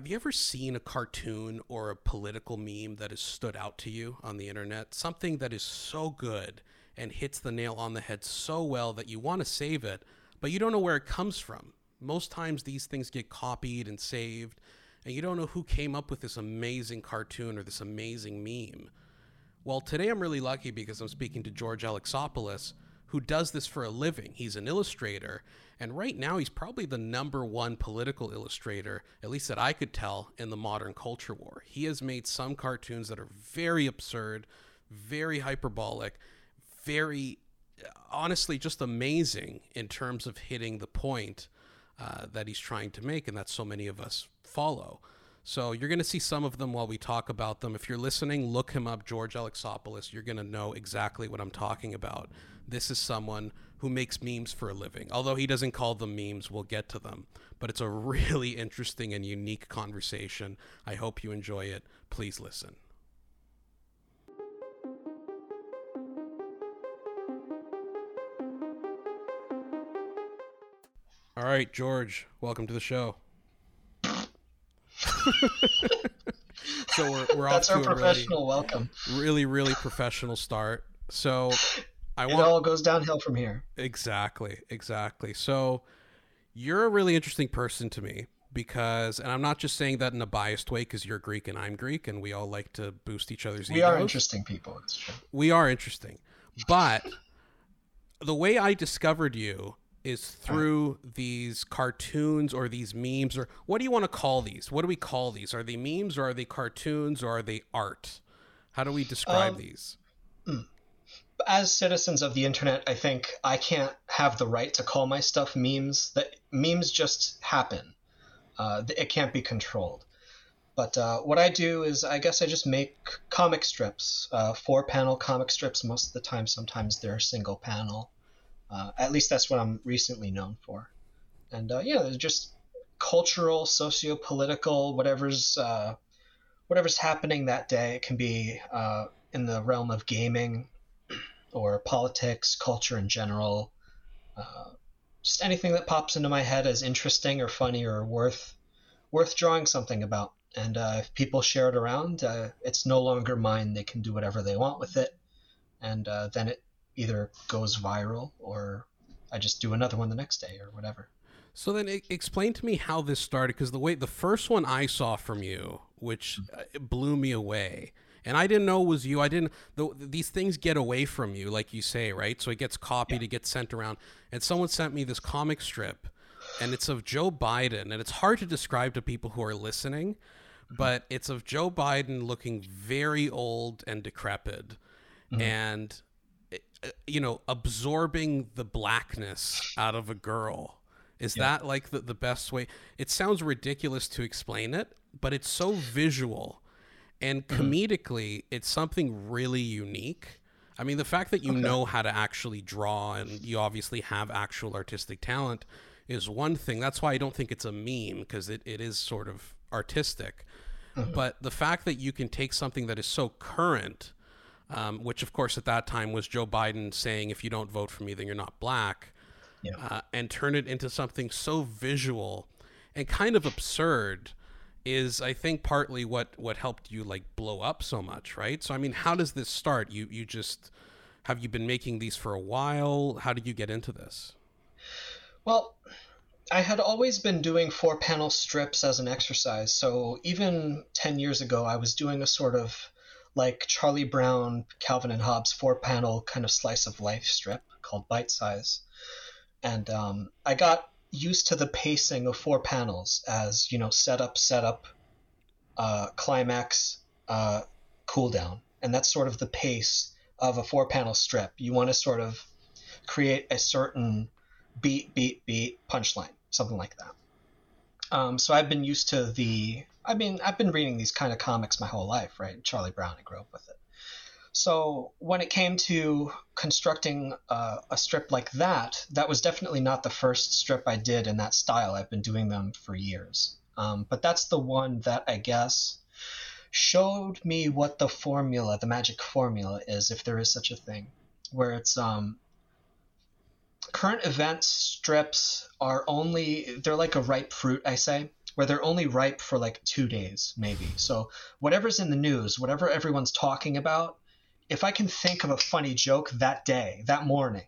have you ever seen a cartoon or a political meme that has stood out to you on the internet? Something that is so good and hits the nail on the head so well that you want to save it, but you don't know where it comes from. Most times these things get copied and saved, and you don't know who came up with this amazing cartoon or this amazing meme. Well, today I'm really lucky because I'm speaking to George Alexopoulos, who does this for a living. He's an illustrator, and right now he's probably the number one political illustrator, at least that I could tell, in the modern culture war. He has made some cartoons that are very absurd, very hyperbolic, very honestly just amazing in terms of hitting the point uh, that he's trying to make and that so many of us follow. So you're going to see some of them while we talk about them. If you're listening, look him up, George Alexopoulos. You're going to know exactly what I'm talking about. This is someone who makes memes for a living. Although he doesn't call them memes, we'll get to them. But it's a really interesting and unique conversation. I hope you enjoy it. Please listen. All right, George, welcome to the show. so we're, we're That's off our a professional really, welcome. really, really professional start. So I It want all goes downhill from here. exactly, exactly. So you're a really interesting person to me because, and I'm not just saying that in a biased way because you're Greek and I'm Greek, and we all like to boost each other's We egos. are interesting people. It's true. we are interesting. But the way I discovered you is through these cartoons or these memes or what do you want to call these? What do we call these? Are they memes or are they cartoons or are they art? How do we describe Um, these? As citizens of the internet, I think I can't have the right to call my stuff memes. That memes just happen. Uh, it can't be controlled. But uh, what I do is, I guess I just make comic strips, uh, four panel comic strips most of the time. Sometimes they're single panel. Uh, at least that's what I'm recently known for. And uh, yeah, they're just cultural, socio-political, whatever's uh, whatever's happening that day. It can be in the realm of gaming or politics, culture in general. Uh, just anything that pops into my head as interesting or funny or worth worth drawing something about. And uh, if people share it around, uh, it's no longer mine. They can do whatever they want with it, and uh, then it either goes viral or I just do another one the next day or whatever. So then explain to me how this started because the way the first one I saw from you, which uh, blew me away, and I didn't know it was you. I didn't. The, these things get away from you, like you say, right? So it gets copied, it gets sent around, and someone sent me this comic strip, and it's of Joe Biden, and it's hard to describe to people who are listening, but it's of Joe Biden looking very old and decrepit, and uh, you know, absorbing the blackness out of a girl. Is that like the, the best way? It sounds ridiculous to explain it, but it's so visual and comedically, it's something really unique. I mean, the fact that you know how to actually draw and you obviously have actual artistic talent is one thing. That's why I don't think it's a meme because it, it is sort of artistic. But the fact that you can take something that is so current um, which of course at that time was Joe Biden saying, "If you don't vote for me, then you're not black," Yeah. uh, and turn it into something so visual and kind of absurd is I think partly what what helped you like blow up so much, right? So I mean, how does this start? You you just have you been making these for a while? How did you get into this? Well, I had always been doing four panel strips as an exercise. So even 10 years ago, I was doing a sort of like Charlie Brown, Calvin and Hobbes four panel kind of slice of life strip called Bite Size. And um, I got used to the pacing of four panels as, you know, setup, setup, uh, climax, uh, cooldown. And that's sort of the pace of a four panel strip. You want to sort of create a certain beat, beat, beat, punchline, something like that. Um, so I've been used to the. I mean, I've been reading these kind of comics my whole life, right? Charlie Brown, I grew up with it. So when it came to constructing uh, a strip like that, that was definitely not the first strip I did in that style. I've been doing them for years. Um, but that's the one that I guess showed me what the formula, the magic formula is, if there is such a thing, where it's um, current event strips are only they're like a ripe fruit i say where they're only ripe for like two days, maybe. So whatever's in the news, whatever everyone's talking about, if I can think of a funny joke that day, that morning,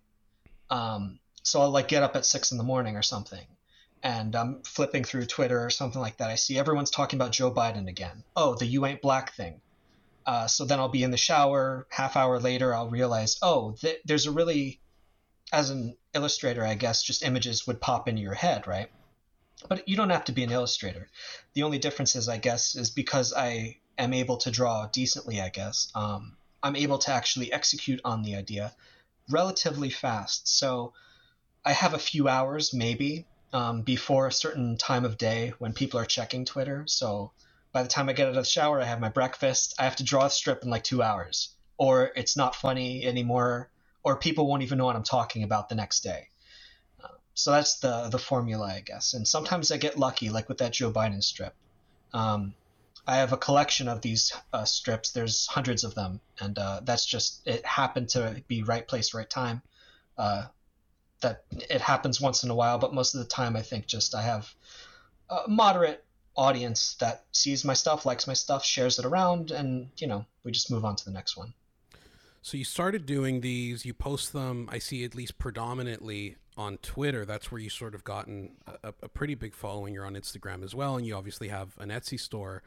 um, so I'll like get up at six in the morning or something, and I'm flipping through Twitter or something like that. I see everyone's talking about Joe Biden again. Oh, the "You Ain't Black" thing. Uh, so then I'll be in the shower. Half hour later, I'll realize, oh, th- there's a really, as an illustrator, I guess, just images would pop into your head, right? But you don't have to be an illustrator. The only difference is, I guess, is because I am able to draw decently, I guess. Um, I'm able to actually execute on the idea relatively fast. So I have a few hours, maybe, um, before a certain time of day when people are checking Twitter. So by the time I get out of the shower, I have my breakfast. I have to draw a strip in like two hours, or it's not funny anymore, or people won't even know what I'm talking about the next day. Uh, so that's the the formula, I guess. And sometimes I get lucky, like with that Joe Biden strip. Um, I have a collection of these uh, strips. There's hundreds of them, and uh, that's just it happened to be right place, right time. Uh, that it happens once in a while, but most of the time, I think just I have a moderate audience that sees my stuff, likes my stuff, shares it around, and you know we just move on to the next one. So you started doing these. You post them. I see at least predominantly on Twitter. That's where you sort of gotten a, a pretty big following. You're on Instagram as well, and you obviously have an Etsy store.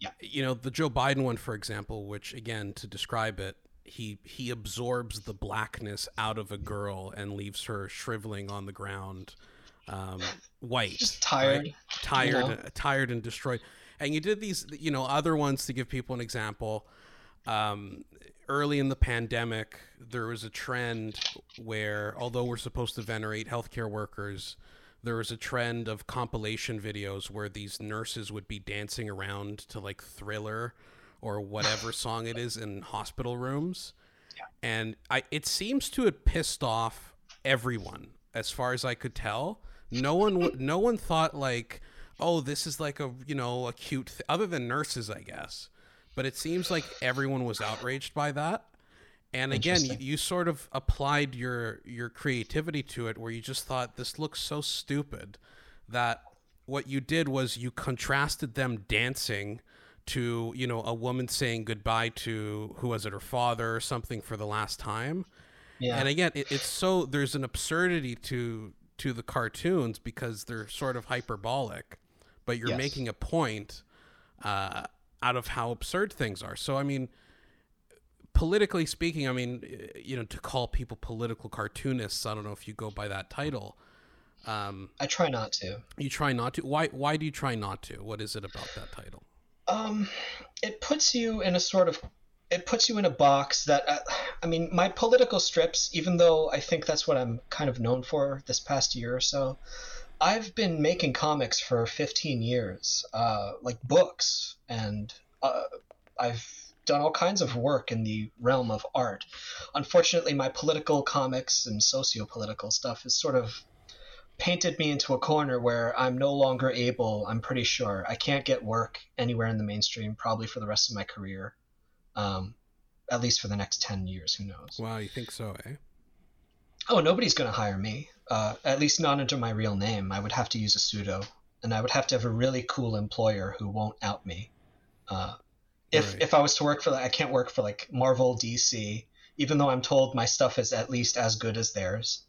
Yeah. You know, the Joe Biden one, for example, which again, to describe it, he he absorbs the blackness out of a girl and leaves her shriveling on the ground, um, white, just tired, right? tired, you know? tired and destroyed. And you did these, you know, other ones to give people an example. Um, early in the pandemic, there was a trend where, although we're supposed to venerate healthcare workers, there was a trend of compilation videos where these nurses would be dancing around to like thriller or whatever song it is in hospital rooms yeah. and i it seems to have pissed off everyone as far as i could tell no one no one thought like oh this is like a you know a cute th-. other than nurses i guess but it seems like everyone was outraged by that and again, you, you, sort of applied your your creativity to it, where you just thought this looks so stupid that what you did was you contrasted them dancing to you know a woman saying goodbye to who was it her father or something for the last time. Yeah. And again, it, it's so there's an absurdity to to the cartoons because they're sort of hyperbolic, but you're yes. making a point uh, out of how absurd things are. So I mean politically speaking, I mean, you know, to call people political cartoonists, I don't know if you go by that title. Um, I try not to. You try not to. Why? Why do you try not to? What is it about that title? Um, it puts you in a sort of. It puts you in a box that, uh, I mean, my political strips, even though I think that's what I'm kind of known for this past year or so, I've been making comics for 15 years, uh, like books, and uh, I've done all kinds of work in the realm of art. Unfortunately, my political comics and socio political stuff has sort of painted me into a corner where I'm no longer able, I'm pretty sure, I can't get work anywhere in the mainstream, probably for the rest of my career. Um, at least for the next 10 years, who knows? Wow, you think so, eh? Oh, nobody's going to hire me. Uh, at least not under my real name. I would have to use a pseudo, and I would have to have a really cool employer who won't out me. Uh, if right. if I was to work for like I can't work for like Marvel, DC, even though I'm told my stuff is at least as good as theirs.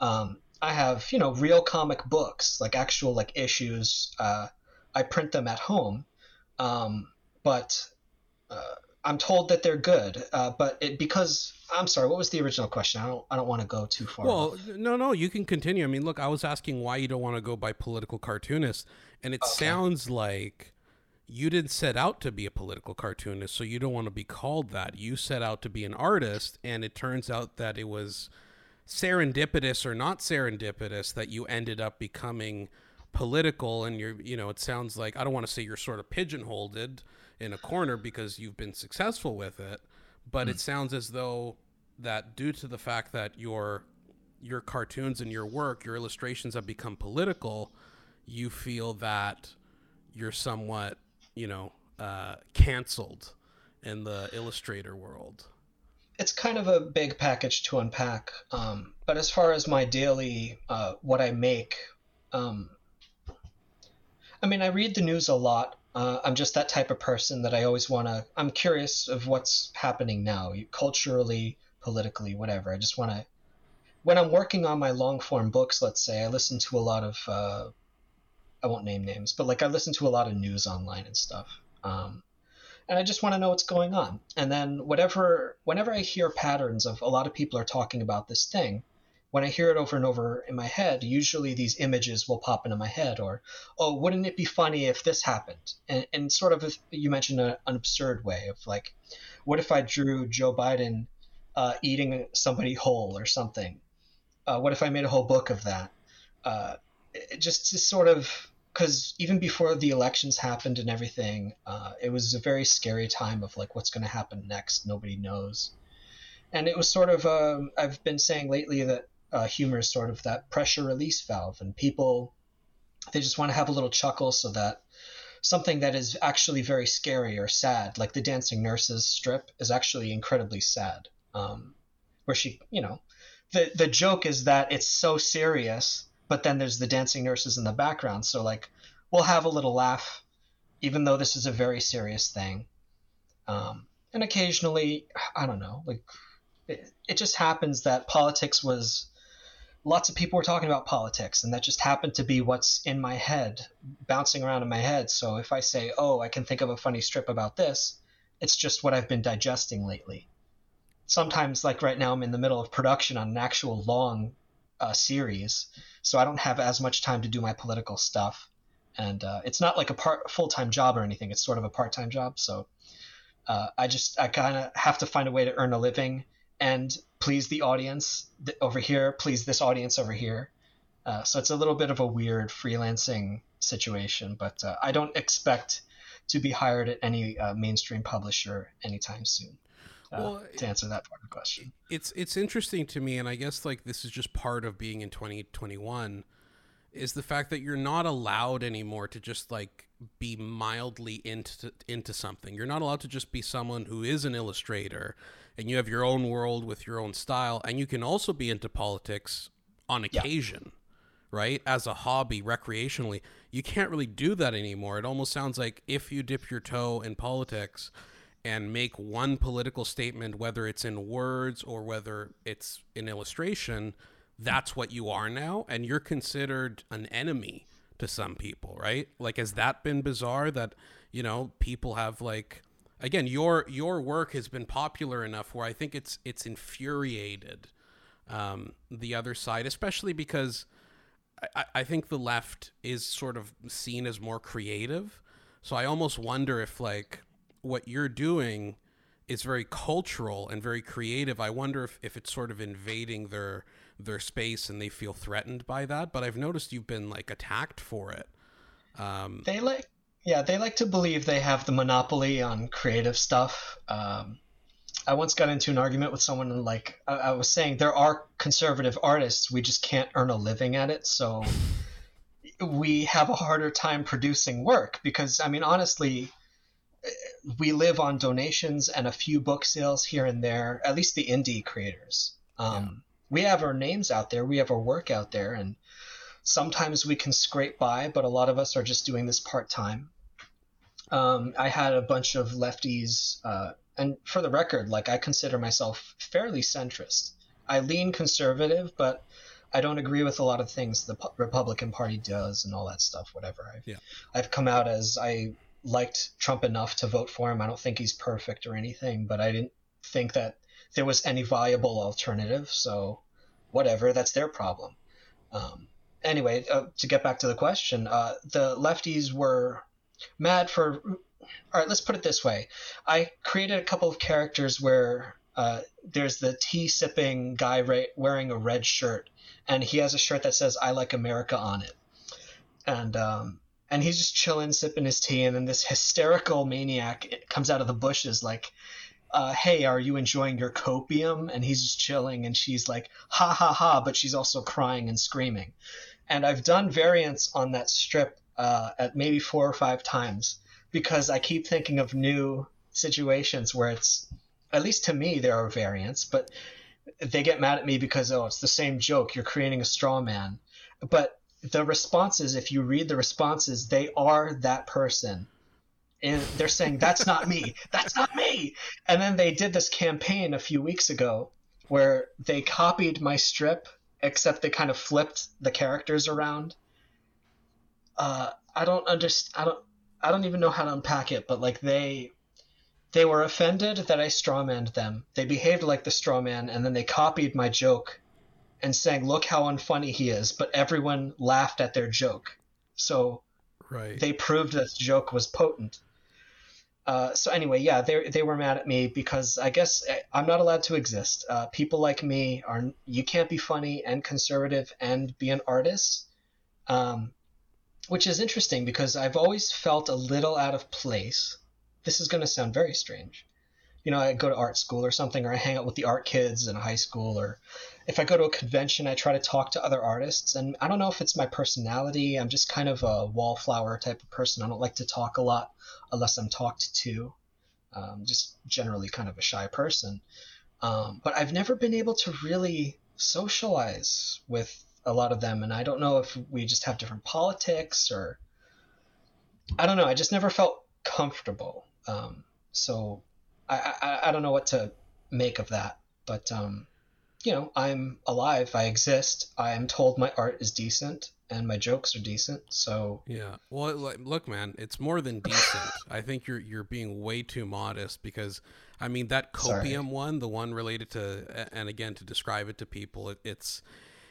Um, I have you know real comic books, like actual like issues. Uh, I print them at home, um, but uh, I'm told that they're good. Uh, but it, because I'm sorry, what was the original question? I don't I don't want to go too far. Well, no, no, you can continue. I mean, look, I was asking why you don't want to go by political cartoonist, and it okay. sounds like you didn't set out to be a political cartoonist, so you don't want to be called that. You set out to be an artist, and it turns out that it was serendipitous or not serendipitous that you ended up becoming political and you're you know it sounds like i don't want to say you're sort of pigeonholed in a corner because you've been successful with it but mm. it sounds as though that due to the fact that your your cartoons and your work your illustrations have become political you feel that you're somewhat you know, uh, canceled in the Illustrator world? It's kind of a big package to unpack. Um, but as far as my daily, uh, what I make, um, I mean, I read the news a lot. Uh, I'm just that type of person that I always want to. I'm curious of what's happening now, culturally, politically, whatever. I just want to. When I'm working on my long form books, let's say, I listen to a lot of. I won't name names, but like I listen to a lot of news online and stuff. Um, and I just want to know what's going on. And then whatever, whenever I hear patterns of a lot of people are talking about this thing, when I hear it over and over in my head, usually these images will pop into my head, or, oh, wouldn't it be funny if this happened? And, and sort of, you mentioned a, an absurd way of like, what if I drew Joe Biden uh, eating somebody whole or something? Uh, what if I made a whole book of that? Uh, just to sort of, because even before the elections happened and everything, uh, it was a very scary time of like, what's going to happen next? Nobody knows. And it was sort of, um, I've been saying lately that uh, humor is sort of that pressure release valve, and people they just want to have a little chuckle so that something that is actually very scary or sad, like the Dancing Nurses strip, is actually incredibly sad. Um, where she, you know, the the joke is that it's so serious, but then there's the dancing nurses in the background, so like we'll have a little laugh, even though this is a very serious thing. Um, and occasionally, I don't know, like it, it just happens that politics was lots of people were talking about politics, and that just happened to be what's in my head, bouncing around in my head. So if I say, oh, I can think of a funny strip about this, it's just what I've been digesting lately. Sometimes, like right now, I'm in the middle of production on an actual long uh, series, so I don't have as much time to do my political stuff. And uh, it's not like a part full time job or anything. It's sort of a part time job. So uh, I just I kind of have to find a way to earn a living and please the audience over here, please this audience over here. Uh, so it's a little bit of a weird freelancing situation, but uh, I don't expect to be hired at any uh, mainstream publisher anytime soon. Uh, well, to answer that part of the question, it's it's interesting to me, and I guess like this is just part of being in 2021 is the fact that you're not allowed anymore to just like be mildly into into something. You're not allowed to just be someone who is an illustrator and you have your own world with your own style and you can also be into politics on occasion. Yeah. Right? As a hobby, recreationally. You can't really do that anymore. It almost sounds like if you dip your toe in politics and make one political statement, whether it's in words or whether it's in illustration, that's what you are now and you're considered an enemy to some people right? Like has that been bizarre that you know people have like again your your work has been popular enough where i think it's it's infuriated um, the other side especially because I, I think the left is sort of seen as more creative. So i almost wonder if like what you're doing is very cultural and very creative i wonder if, if it's sort of invading their their space and they feel threatened by that. But I've noticed you've been like attacked for it. Um, they like, yeah, they like to believe they have the monopoly on creative stuff. Um, I once got into an argument with someone and like I, I was saying there are conservative artists, we just can't earn a living at it, so we have a harder time producing work because I mean honestly we live on donations and a few book sales here and there, at least the indie creators. Um, we have our names out there, we have our work out there, and sometimes we can scrape by, but a lot of us are just doing this part time. Um, I had a bunch of lefties, uh, and for the record, like I consider myself fairly centrist. I lean conservative, but I don't agree with a lot of things the Republican Party does and all that stuff. Whatever. I've, yeah. I've come out as I liked Trump enough to vote for him. I don't think he's perfect or anything, but I didn't think that there was any viable alternative. So, whatever, that's their problem. Um, anyway, uh, to get back to the question, uh, the lefties were mad for. All right, let's put it this way. I created a couple of characters where uh, there's the tea sipping guy ra- wearing a red shirt, and he has a shirt that says "I like America" on it, and um, and he's just chilling, sipping his tea, and then this hysterical maniac comes out of the bushes like uh, hey, are you enjoying your copium? And he's just chilling, and she's like, ha ha ha, but she's also crying and screaming. And I've done variants on that strip uh, at maybe four or five times because I keep thinking of new situations where it's, at least to me, there are variants, but they get mad at me because, oh, it's the same joke. You're creating a straw man. But the responses, if you read the responses, they are that person. And they're saying, that's not me. That's not me. And then they did this campaign a few weeks ago where they copied my strip, except they kind of flipped the characters around. Uh, I don't understand. I don't. I don't even know how to unpack it, but like they they were offended that I strawmanned them. They behaved like the strawman, and then they copied my joke and saying, "Look how unfunny he is," but everyone laughed at their joke. So right. they proved that the joke was potent. Uh, so anyway, yeah, they they were mad at me because I guess eh, I'm not allowed to exist. Uh, people like me are you can't be funny and conservative and be an artist, um, which is interesting because I've always felt a little out of place. This is going to sound very strange. You know, I go to art school or something, or I hang out with the art kids in high school, or if I go to a convention, I try to talk to other artists. And I don't know if it's my personality. I'm just kind of a wallflower type of person. I don't like to talk a lot unless I'm talked to. Um, just generally kind of a shy person. Um, but I've never been able to really socialize with a lot of them. And I don't know if we just have different politics or I don't know. I just never felt comfortable. Um, so I, I, I, don't know what to make of that. But um, you know, I'm alive, I exist, I am told my art is decent and my jokes are decent. So yeah, well, look, man, it's more than decent. I think you're you're being way too modest because I mean that copium Sorry. one, the one related to, and again to describe it to people, it, it's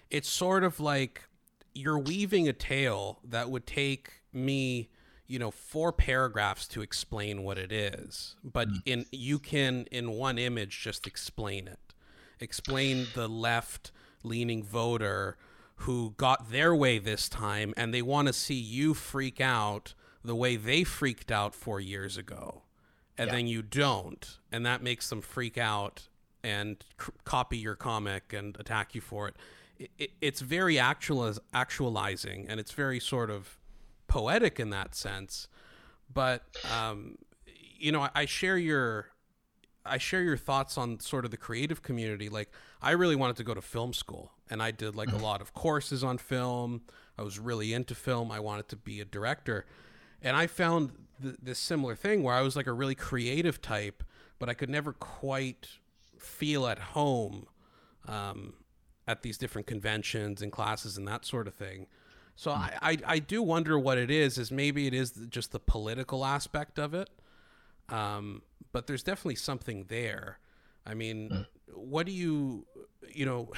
it's sort of like you're weaving a tale that would take me you know four paragraphs to explain what it is but mm. in you can in one image just explain it explain the left leaning voter who got their way this time and they want to see you freak out the way they freaked out four years ago. And yeah. then you don't. And that makes them freak out and c- copy your comic and attack you for it. it, it it's very actualiz- actualizing and it's very sort of poetic in that sense. But, um, you know, I, I share your I share your thoughts on sort of the creative community. Like, I really wanted to go to film school, and I did like a mm-hmm. lot of courses on film. I was really into film. I wanted to be a director, and I found th- this similar thing where I was like a really creative type, but I could never quite feel at home um, at these different conventions and classes and that sort of thing. So mm. I, I, I do wonder what it is. Is maybe it is just the political aspect of it. Um, but there's definitely something there. I mean, mm. what do you, you know,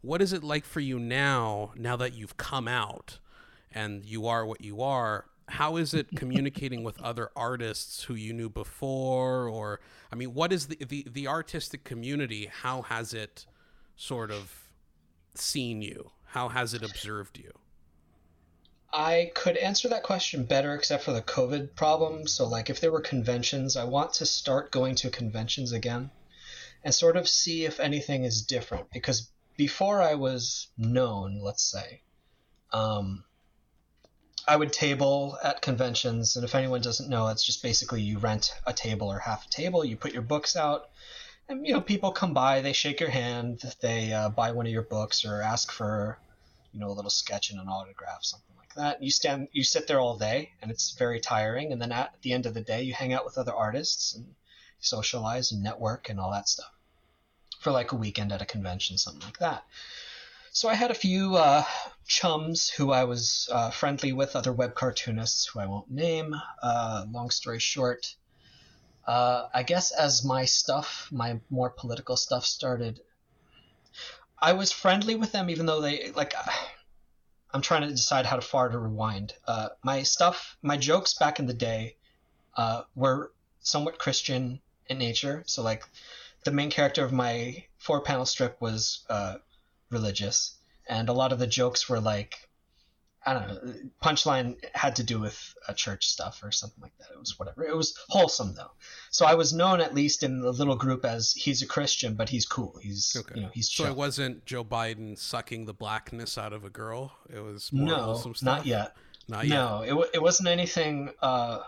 what is it like for you now, now that you've come out and you are what you are? How is it communicating with other artists who you knew before? Or, I mean, what is the, the, the artistic community? How has it sort of seen you? How has it observed you? I could answer that question better except for the COVID problem. So, like, if there were conventions, I want to start going to conventions again and sort of see if anything is different. Because before I was known, let's say, um, I would table at conventions. And if anyone doesn't know, it's just basically you rent a table or half a table, you put your books out. And you know, people come by, they shake your hand, they uh, buy one of your books or ask for, you know, a little sketch and an autograph, something like that. You stand, you sit there all day, and it's very tiring. And then at the end of the day, you hang out with other artists and socialize and network and all that stuff for like a weekend at a convention, something like that. So I had a few uh, chums who I was uh, friendly with, other web cartoonists who I won't name. Uh, long story short, uh, I guess as my stuff, my more political stuff started, I was friendly with them, even though they like I'm trying to decide how far to rewind. Uh, my stuff, my jokes back in the day, uh, were somewhat Christian in nature. So like, the main character of my four panel strip was uh, religious, and a lot of the jokes were like I don't know. Punchline had to do with a church stuff or something like that. It was whatever. It was wholesome though. So I was known at least in the little group as he's a Christian, but he's cool. He's okay. you know he's. So it wasn't Joe Biden sucking the blackness out of a girl. It was more no, wholesome stuff. not yet. Not no, yet. it it wasn't anything. Uh,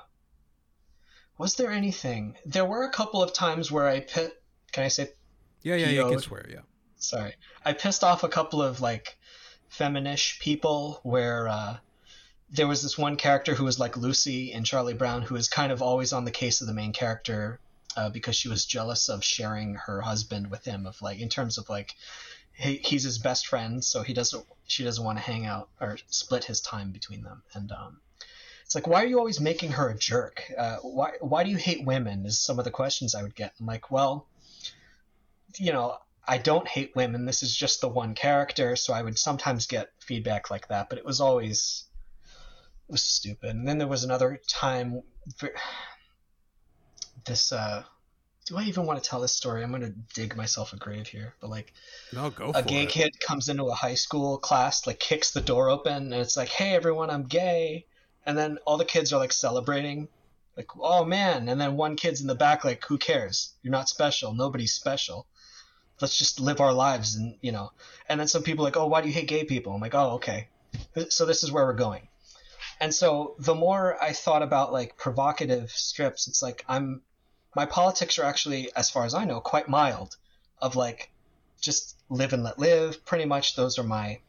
was there anything? There were a couple of times where I pit. Can I say? Yeah, yeah, yeah. You can swear. Yeah. Sorry, I pissed off a couple of like feminish people where uh, there was this one character who was like Lucy in Charlie Brown who was kind of always on the case of the main character uh, because she was jealous of sharing her husband with him of like in terms of like he, he's his best friend so he doesn't she doesn't want to hang out or split his time between them. And um, it's like why are you always making her a jerk? Uh, why why do you hate women is some of the questions I would get. I'm like well you know I don't hate women. This is just the one character, so I would sometimes get feedback like that, but it was always it was stupid. And then there was another time For, this uh do I even want to tell this story? I'm gonna dig myself a grave here, but like, no, go. A gay it. kid comes into a high school class, like kicks the door open, and it's like, "Hey, everyone, I'm gay," and then all the kids are like celebrating, like, "Oh man!" And then one kid's in the back, like, "Who cares? You're not special. Nobody's special." Let's just live our lives and you know. And then some people like oh why do you hate gay people? I'm like oh okay. So this is where we're going. And so the more i thought about like provocative strips it's like i'm my politics are actually as far as i know quite mild of like just live and let live. Pretty much those are my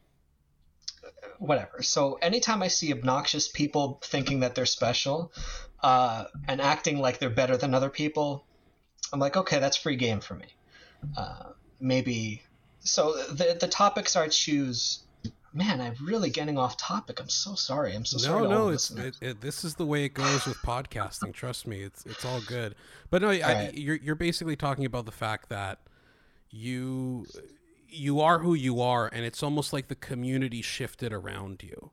whatever. So anytime i see obnoxious people thinking that they're special uh, and acting like they're better than other people i'm like okay that's free game for me. Uh, maybe so the the topics I choose. Man, I'm really getting off topic. I'm so sorry. I'm so no, sorry. No, no, it's it, it, this is the way it goes with podcasting. Trust me, it's it's all good. But no, I, right. you're you're basically talking about the fact that you you are who you are, and it's almost like the community shifted around you.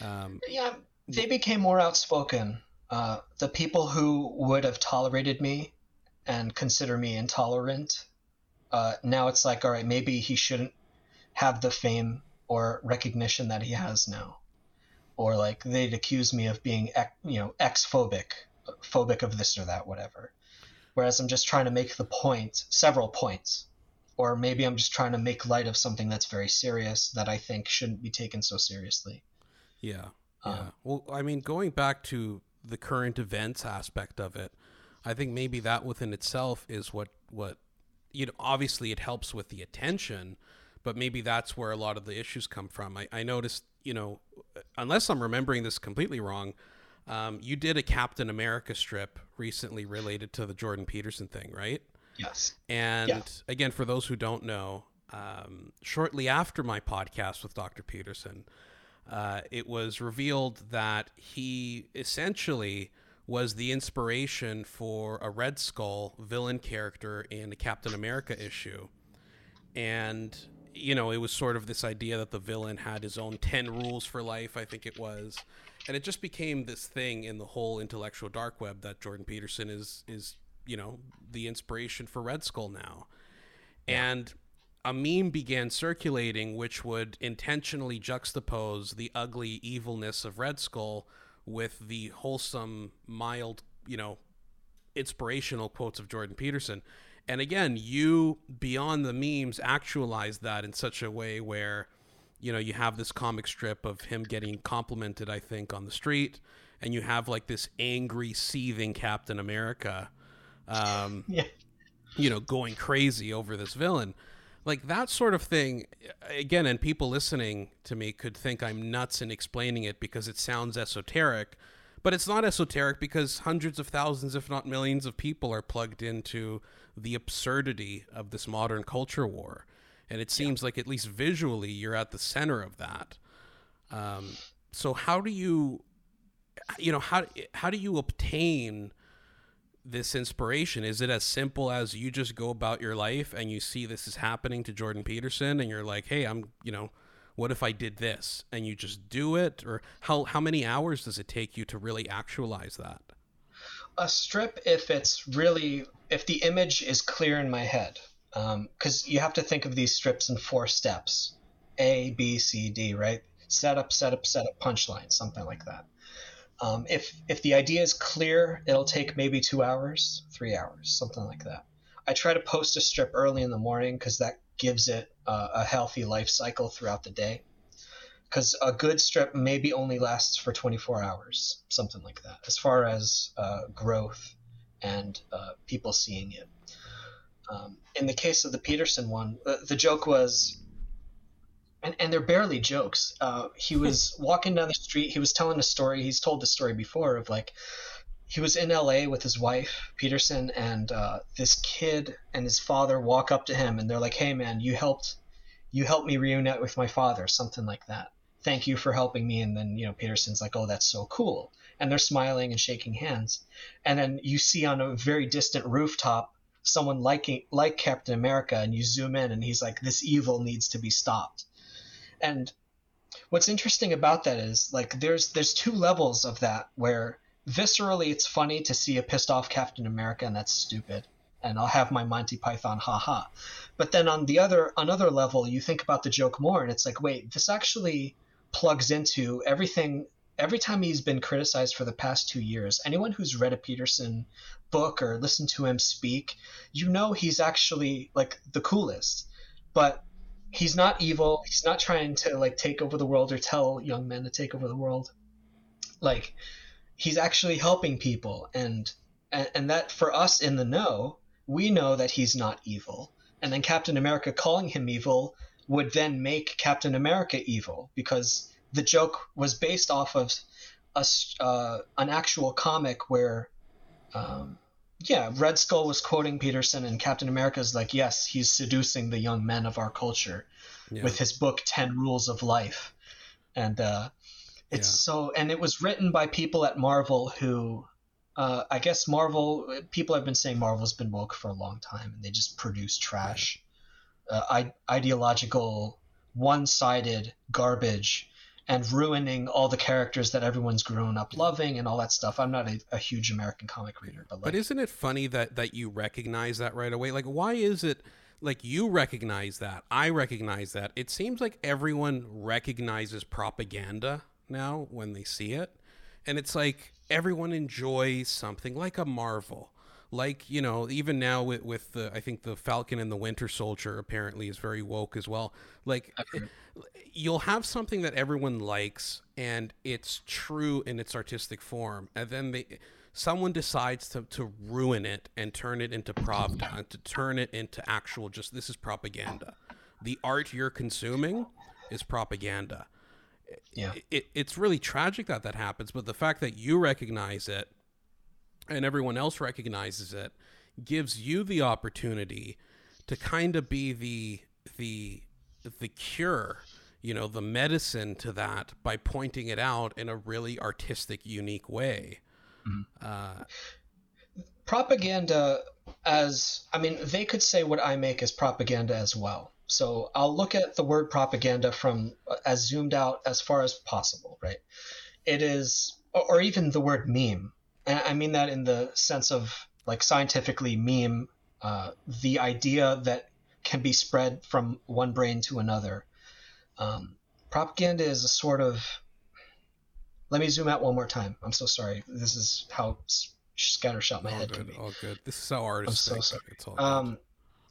Um, yeah, they became more outspoken. Uh, the people who would have tolerated me and consider me intolerant uh, now it's like, all right, maybe he shouldn't have the fame or recognition that he has now, or like they'd accuse me of being, you know, ex-phobic, phobic of this or that, whatever. Whereas I'm just trying to make the point, several points, or maybe I'm just trying to make light of something that's very serious that I think shouldn't be taken so seriously. Yeah. Yeah. Um, well, I mean, going back to the current events aspect of it, I think maybe that within itself is what what you know, obviously it helps with the attention, but maybe that's where a lot of the issues come from. I, I noticed, you know, unless I'm remembering this completely wrong, um, you did a Captain America strip recently related to the Jordan Peterson thing, right? Yes. And yeah. again, for those who don't know, um, shortly after my podcast with Dr. Peterson, uh, it was revealed that he essentially was the inspiration for a Red Skull villain character in a Captain America issue. And, you know, it was sort of this idea that the villain had his own 10 rules for life, I think it was. And it just became this thing in the whole intellectual dark web that Jordan Peterson is, is you know, the inspiration for Red Skull now. Yeah. And a meme began circulating which would intentionally juxtapose the ugly evilness of Red Skull with the wholesome, mild, you know, inspirational quotes of Jordan Peterson. And again, you beyond the memes actualize that in such a way where, you know, you have this comic strip of him getting complimented, I think, on the street, and you have like this angry, seething Captain America, um, yeah. you know, going crazy over this villain like that sort of thing again and people listening to me could think i'm nuts in explaining it because it sounds esoteric but it's not esoteric because hundreds of thousands if not millions of people are plugged into the absurdity of this modern culture war and it seems yeah. like at least visually you're at the center of that um, so how do you you know how how do you obtain this inspiration? Is it as simple as you just go about your life and you see this is happening to Jordan Peterson and you're like, "Hey, I'm, you know, what if I did this?" and you just do it or how how many hours does it take you to really actualize that? A strip if it's really if the image is clear in my head. Because um, you have to think of these strips in four steps A, B, C, D, right? Setup, setup, setup, punchline, something like that. Um, if if the idea is clear, it'll take maybe two hours, three hours, something like that. I try to post a strip early in the morning because that gives it uh, a healthy life cycle throughout the day. Because a good strip maybe only lasts for 24 hours, something like that, as far as uh, growth and uh, people seeing it. Um, in the case of the Peterson one, the, the joke was and, and they're barely jokes. Uh, he was walking down the street. He was telling a story. He's told the story before of like he was in LA with his wife Peterson, and uh, this kid and his father walk up to him, and they're like, "Hey, man, you helped, you helped me reunite with my father, something like that. Thank you for helping me." And then you know Peterson's like, "Oh, that's so cool," and they're smiling and shaking hands, and then you see on a very distant rooftop someone liking like Captain America, and you zoom in, and he's like, "This evil needs to be stopped." And what's interesting about that is like there's there's two levels of that where viscerally it's funny to see a pissed off Captain America and that's stupid and I'll have my Monty Python haha. But then on the other another level you think about the joke more and it's like wait this actually plugs into everything every time he's been criticized for the past 2 years anyone who's read a Peterson book or listened to him speak you know he's actually like the coolest but he's not evil. He's not trying to like take over the world or tell young men to take over the world. Like he's actually helping people and and, and that for us in the know, we know that he's not evil. And then Captain America calling him evil would then make Captain America evil because the joke was based off of a, uh, an actual comic where um, yeah, Red Skull was quoting Peterson, and Captain America is like, yes, he's seducing the young men of our culture yeah. with his book Ten Rules of Life, and uh, it's yeah. so. And it was written by people at Marvel who, uh, I guess Marvel people have been saying Marvel's been woke for a long time, and they just produce trash, uh, I- ideological, one-sided garbage and ruining all the characters that everyone's grown up loving and all that stuff. I'm not a, a huge American comic reader, but like, but isn't it funny that that you recognize that right away? Like, why is it? Like you recognize that, I recognize that. It seems like everyone recognizes propaganda now when they see it, and it's like everyone enjoys something like a Marvel like you know even now with, with the i think the falcon and the winter soldier apparently is very woke as well. Like eh, you'll have something that everyone likes and it's true in its artistic form and then they someone decides to, to ruin it and turn it into pravda uh, to turn it into actual just this is propaganda. The art you're consuming is propaganda. Yeah. It, it, it's really tragic that that happens but the fact that you recognize it and everyone else recognizes it gives you the opportunity to kind of be the the the cure you know the medicine to that by pointing it out in a really artistic unique way. Mm-hmm. uh, propaganda as i mean they could say what i make is propaganda as well. So i'll look at the word propaganda from uh, as zoomed out as far as possible right? It is or even the word meme and I mean that in the sense of like scientifically meme, uh, the idea that can be spread from one brain to another. Um, propaganda is a sort of. Let me zoom out one more time. I'm so sorry. This is how scattershot my all head good, can be. All good. This is how artists I'm so sorry. Um,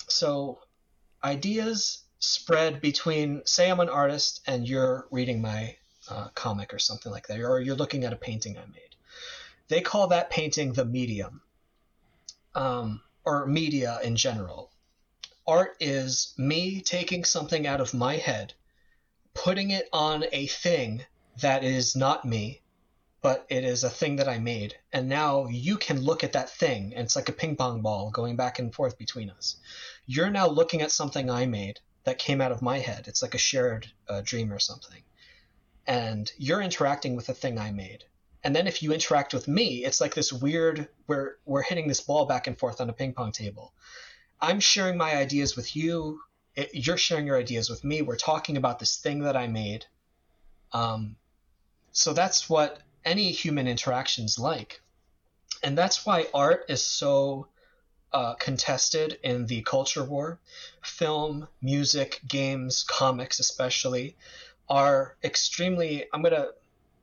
so ideas spread between, say, I'm an artist and you're reading my uh, comic or something like that, or you're looking at a painting I made they call that painting the medium, um, or media in general. Art is me taking something out of my head, putting it on a thing that is not me, but it is a thing that I made. And now you can look at that thing, and it's like a ping pong ball going back and forth between us. You're now looking at something I made that came out of my head. It's like a shared uh, dream or something. And you're interacting with the thing I made and then if you interact with me it's like this weird we're we're hitting this ball back and forth on a ping pong table. I'm sharing my ideas with you. It, you're sharing your ideas with me. We're talking about this thing that i made. Um, so that's what any human interactions like. And that's why art is so uh, contested in the culture war. Film music games comics especially are extremely i'm going to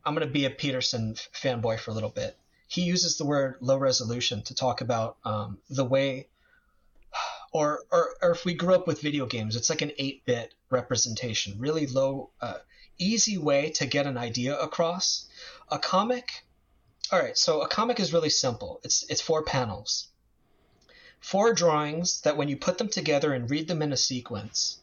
I'm going to be a Peterson fanboy for a little bit. He uses the word low resolution to talk about um, the way, or, or, or if we grew up with video games, it's like an 8 bit representation, really low, uh, easy way to get an idea across. A comic, all right, so a comic is really simple. It's, it's four panels, four drawings that when you put them together and read them in a sequence,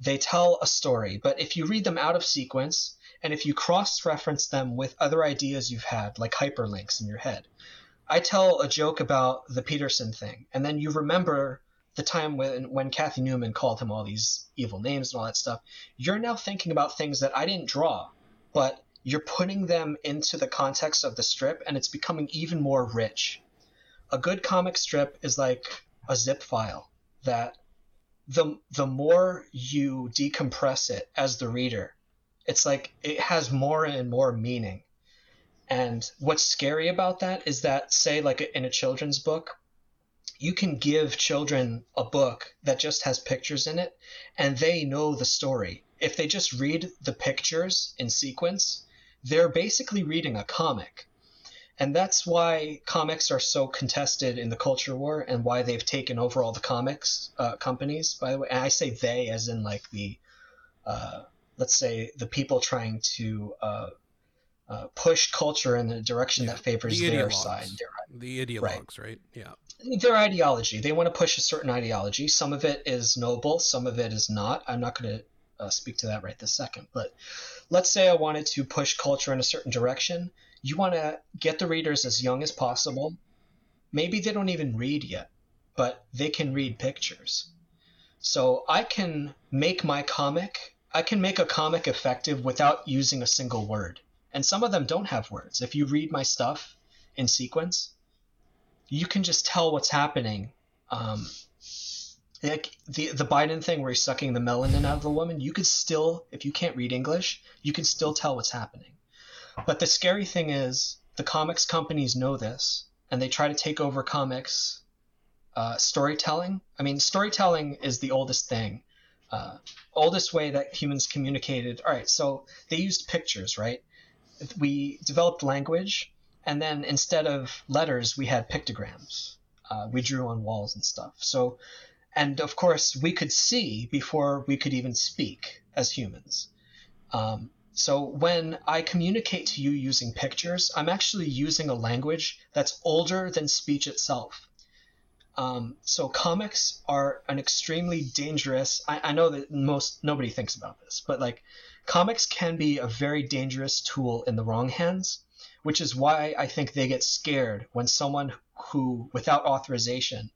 they tell a story, but if you read them out of sequence and if you cross reference them with other ideas you've had, like hyperlinks in your head, I tell a joke about the Peterson thing, and then you remember the time when when Cathy Newman called him all these evil names and all that stuff. You're now thinking about things that I didn't draw, but you're putting them into the context of the strip, and it's becoming even more rich. A good comic strip is like a zip file that the the more you decompress it as the reader, it's like it has more and more meaning. And what's scary about that is that, say, like in a children's book, you can give children a book that just has pictures in it, and they know the story. If they just read the pictures in sequence, they're basically reading a comic. And that's why comics are so contested in the culture war and why they've taken over all the comics uh, companies, by the way. And I say they as in like the, uh, let's say, the people trying to uh, uh push culture in the direction yeah. that favors the their side. Their, the ideologues, right. right? Yeah. Their ideology. They want to push a certain ideology. Some of it is noble, some of it is not. I'm not going to uh, speak to that right this second. But let's say I wanted to push culture in a certain direction you want to get the readers as young as possible. Maybe they don't even read yet, but they can read pictures. So I can make my comic, I can make a comic effective without using a single word. And some of them don't have words. If you read my stuff in sequence, you can just tell what's happening. Um, like the the Biden thing where he's sucking the melanin out of the woman, you could still, if you can't read English, you can still tell what's happening. But the scary thing is, the comics companies know this, and they try to take over comics uh, storytelling. I mean, storytelling is the oldest thing, uh, oldest way that humans communicated. All right, so they used pictures, right? We developed language, and then instead of letters, we had pictograms. Uh, we drew on walls and stuff. So, and of course, we could see before we could even speak as humans. Um, so when I communicate to you using pictures, I'm actually using a language that's older than speech itself. Um, so comics are an extremely dangerous. I, I, know that most nobody thinks about this, but like comics can be a very dangerous tool in the wrong hands, which is why I think they get scared when someone who, without authorization,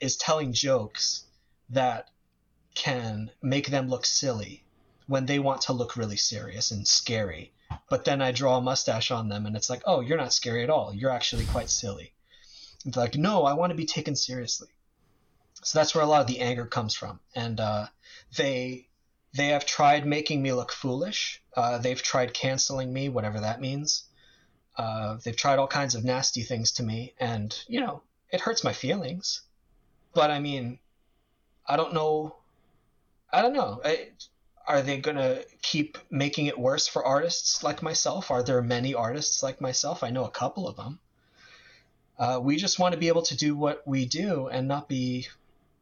is telling jokes that can make them look silly when they want to look really serious and scary. But then I draw a mustache on them and it's like, oh, you're not scary at all. You're actually quite silly. It's like, no, I want to be taken seriously. So that's where a lot of the anger comes from. And uh, they they have tried making me look foolish. Uh, they've tried canceling me, whatever that means. Uh, they've tried all kinds of nasty things to me, and you know, it hurts my feelings. But I mean, I don't know. I don't know. I, are they to keep making it worse for artists like myself? Are there many artists like myself? I know a couple of them. Uh, we just want to be able to do what we do and not be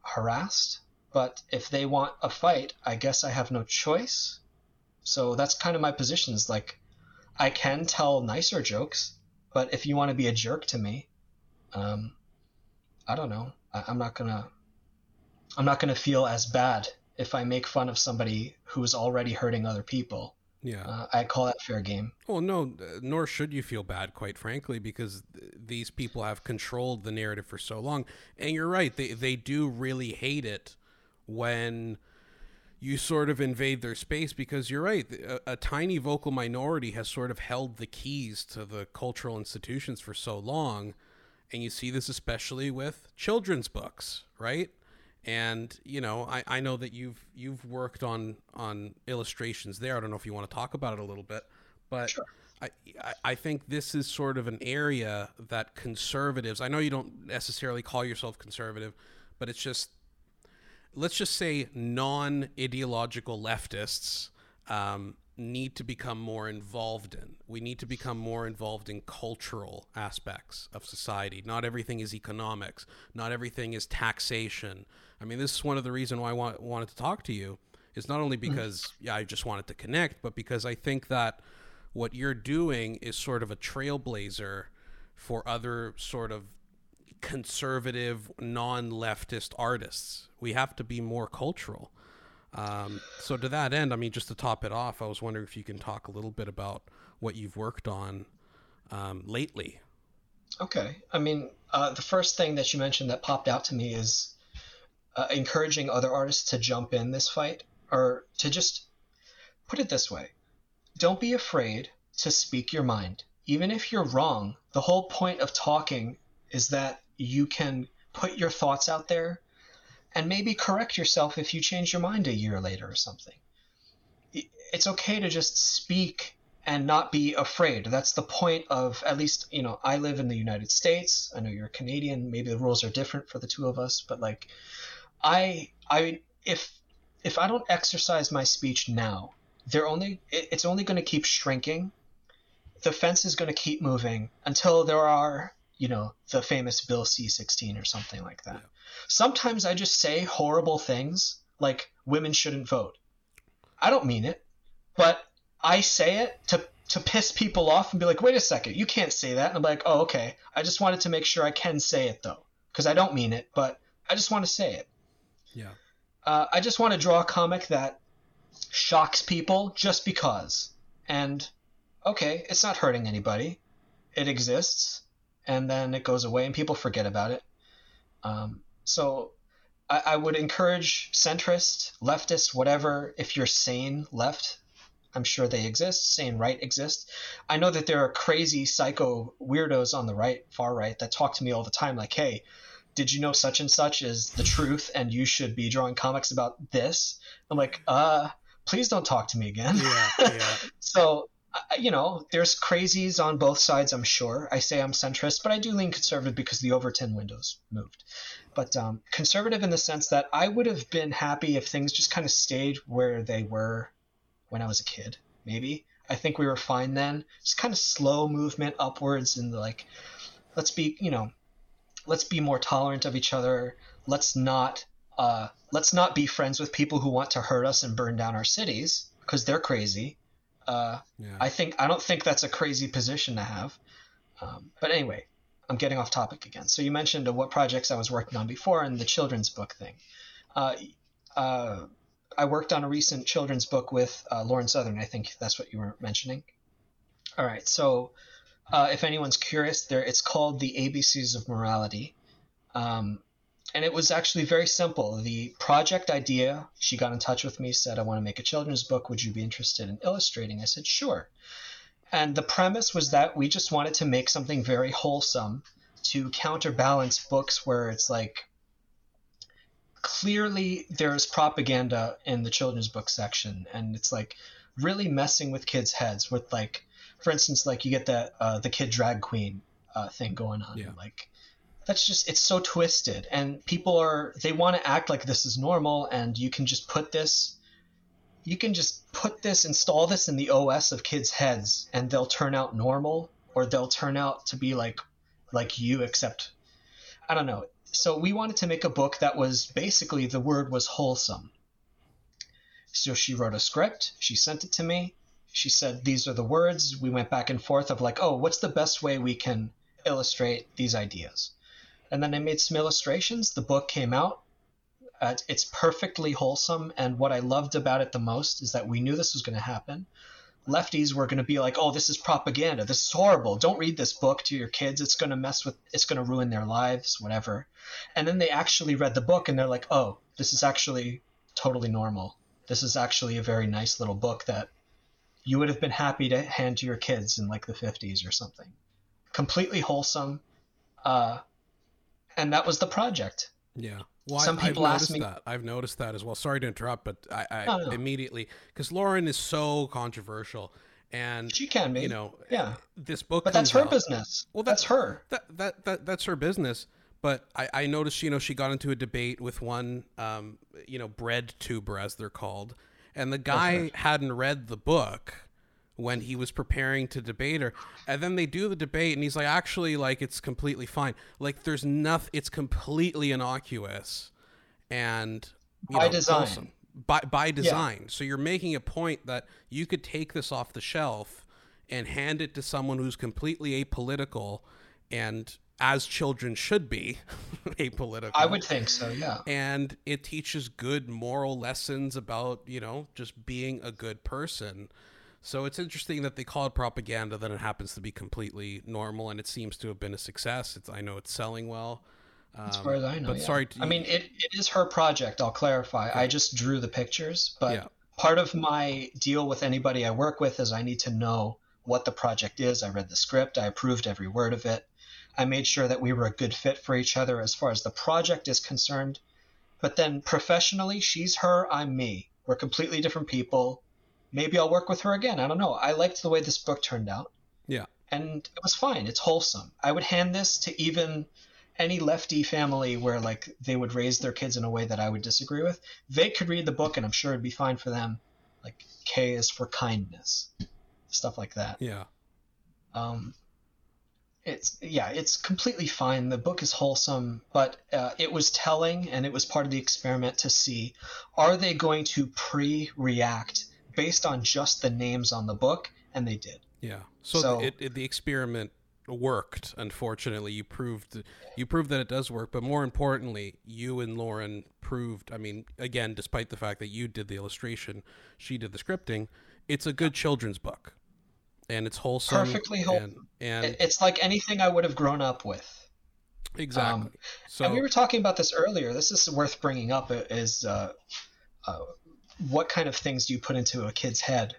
harassed. But if they want a fight, I guess I have no choice. So that's kind of my position is like, I can tell nicer jokes, but if you want to be a jerk to me, um, I don't know. I, I'm not gonna. I'm not gonna feel as bad if I make fun of somebody who's already hurting other people. Yeah, uh, I call that fair game. Well, no, nor should you feel bad, quite frankly, because th- these people have controlled the narrative for so long. And you're right; they they do really hate it when you sort of invade their space because you're right a, a, tiny vocal minority has sort of held the keys to the cultural institutions for so long and you see this especially with children's books right and you know I, I know that you've you've worked on on illustrations there i don't know if you want to talk about it a little bit but sure. I, I think this is sort of an area that conservatives i know you don't necessarily call yourself conservative but it's just let's just say non-ideological leftists um, need to become more involved in. We need to become more involved in cultural aspects of society. Not everything is economics. Not everything is taxation. I mean, this is one of the reasons why I want, wanted to talk to you. Is not only mm-hmm. because yeah, I just wanted to connect, but because I think that what you're doing is sort of a trailblazer for other sort of conservative, non-leftist artists. We have to be more cultural. Um, so to that end, I mean, just to top it off, I was wondering if you can talk a little bit about what you've worked on um, lately. Okay. I mean, uh, the first thing that you mentioned that popped out to me is uh, encouraging other artists to jump in this fight, or to just put it this way: don't be afraid to speak your mind, even if you're wrong. The whole point of talking is that you can put your thoughts out there and maybe correct yourself if you change your mind a year later or something. It's okay to just speak and not be afraid. That's the point of at least, you know, I live in the United States. I know you're Canadian. Maybe the rules are different for the two of us, but like I I if if I don't exercise my speech now, they're only it's only going to keep shrinking. The fence is going to keep moving until there are, you know, the famous Bill C16 or something like that. Yeah. Sometimes I just say horrible things like women shouldn't vote. I don't mean it, but I say it to to piss people off and be like, wait a second, you can't say that. And I'm like, oh, okay. I just wanted to make sure I can say it though, because I don't mean it, but I just want to say it. Yeah. Uh, I just want to draw a comic that shocks people just because. And okay, it's not hurting anybody. It exists, and then it goes away, and people forget about it. Um, so I, I would encourage centrist, leftist, whatever, if you're sane left, I'm sure they exist. Sane right exists. I know that there are crazy psycho weirdos on the right, far right, that talk to me all the time, like, hey, did you know such and such is the truth and you should be drawing comics about this? I'm like, uh, please don't talk to me again. Yeah, yeah. so, you know, there's crazies on both sides, I'm sure. I say I'm centrist, but I do lean conservative because the Overton windows moved. But um, conservative in the sense that I would have been happy if things just kind of stayed where they were when I was a kid, maybe. I think we were fine then. Just kind of slow movement upwards and like, let's be, you know, let's be more tolerant of each other. Let's not, uh, let's not be friends with people who want to hurt us and burn down our cities because they're crazy. Uh, yeah. I think I don't think that's a crazy position to have. Um, but anyway, I'm getting off topic again. So you mentioned uh, what projects I was working on before and the children's book thing. Uh, uh, I worked on a recent children's book with uh, Lauren Southern. I think that's what you were mentioning. All right, so uh, if anyone's curious, there it's called the ABCs of Morality, um, and it was actually very simple. The project idea, she got in touch with me, said, "I want to make a children's book. Would you be interested in illustrating?" I said, "Sure." And the premise was that we just wanted to make something very wholesome to counterbalance books where it's like clearly there's propaganda in the children's book section and it's like really messing with kids heads with like for instance like you get that uh, the kid drag queen uh, thing going on yeah. like that's just it's so twisted and people are they want to act like this is normal and you can just put this you can just put this install this in the os of kids heads and they'll turn out normal or they'll turn out to be like like you except i don't know so we wanted to make a book that was basically the word was wholesome. So she wrote a script, she sent it to me. She said, These are the words. We went back and forth of like, oh, what's the best way we can illustrate these ideas? And then I made some illustrations. The book came out. Uh, it's perfectly wholesome. And what I loved about it the most is that we knew this was going to happen lefties were going to be like, "Oh, this is propaganda. This is horrible. Don't read this book to your kids. It's going to mess with. It's going to ruin their lives. Whatever." And then they actually read the book and they're like, "Oh, this is actually totally normal. This is actually a very nice little book that you would have been happy to hand to your kids in like the 50s or something. Completely wholesome. Uh, and that was the project. Yeah. Well, Some I, people I've noticed me... that. I've noticed that as well. Sorry to interrupt, but I, I oh, no. immediately because Lauren is so controversial, and she can be. You know, yeah. This book, but that's her out. business. Well, that's, that's her. That, that that that's her business. But I, I noticed, you know, she got into a debate with one, um, you know, bread tuber as they're called, and the guy hadn't read the book when he was preparing to debate her. And then they do the debate and he's like actually like it's completely fine. Like there's nothing it's completely innocuous and by know, design. awesome. by, by design. Yeah. so you're making a point that you could take this off the shelf and hand it to someone who's completely apolitical and as children should be apolitical. I would think so, yeah. And it teaches good moral lessons about, you know, just being a good person. So it's interesting that they call it propaganda, then it happens to be completely normal, and it seems to have been a success. It's I know it's selling well. Um, as far as I know, but yeah. sorry. To, I mean, it, it is her project. I'll clarify. I just drew the pictures, but yeah. part of my deal with anybody I work with is I need to know what the project is. I read the script. I approved every word of it. I made sure that we were a good fit for each other as far as the project is concerned. But then professionally, she's her, I'm me. We're completely different people. Maybe I'll work with her again. I don't know. I liked the way this book turned out. Yeah. And it was fine. It's wholesome. I would hand this to even any lefty family where like they would raise their kids in a way that I would disagree with. They could read the book and I'm sure it'd be fine for them. Like K is for kindness. Stuff like that. Yeah. Um it's yeah, it's completely fine. The book is wholesome, but uh, it was telling, and it was part of the experiment to see are they going to pre-react based on just the names on the book, and they did. Yeah. So, so it, it, the experiment worked. Unfortunately, you proved you proved that it does work, but more importantly, you and Lauren proved. I mean, again, despite the fact that you did the illustration, she did the scripting. It's a good children's book and it's wholesome. Perfectly wholesome. And, and it's like anything I would have grown up with. Exactly. Um, so, and we were talking about this earlier. This is worth bringing up. Is uh, uh, what kind of things do you put into a kid's head